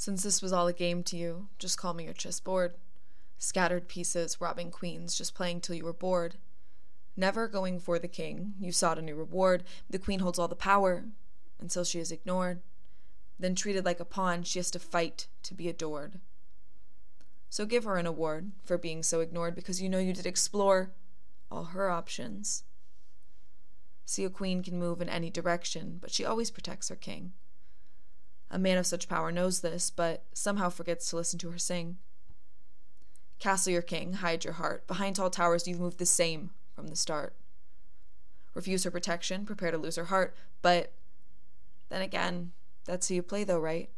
Since this was all a game to you, just call me your chessboard. Scattered pieces, robbing queens, just playing till you were bored. Never going for the king, you sought a new reward. The queen holds all the power, until she is ignored. Then treated like a pawn, she has to fight to be adored. So give her an award for being so ignored because you know you did explore all her options. See, a queen can move in any direction, but she always protects her king. A man of such power knows this, but somehow forgets to listen to her sing. Castle your king, hide your heart. Behind tall towers, you've moved the same from the start. Refuse her protection, prepare to lose her heart, but then again, that's how you play, though, right?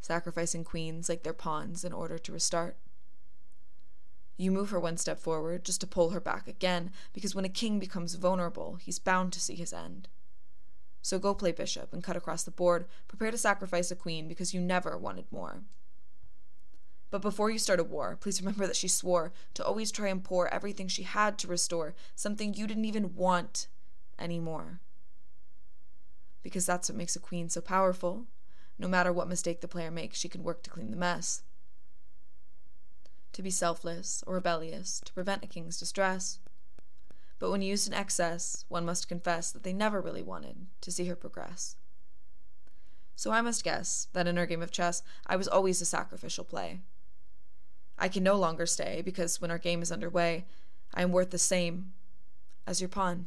Sacrificing queens like they're pawns in order to restart. You move her one step forward just to pull her back again, because when a king becomes vulnerable, he's bound to see his end. So go play bishop and cut across the board. Prepare to sacrifice a queen because you never wanted more. But before you start a war, please remember that she swore to always try and pour everything she had to restore something you didn't even want anymore. Because that's what makes a queen so powerful. No matter what mistake the player makes, she can work to clean the mess. To be selfless or rebellious, to prevent a king's distress. But when used in excess, one must confess that they never really wanted to see her progress. So I must guess that in her game of chess, I was always a sacrificial play. I can no longer stay because when our game is underway, I am worth the same as your pawn.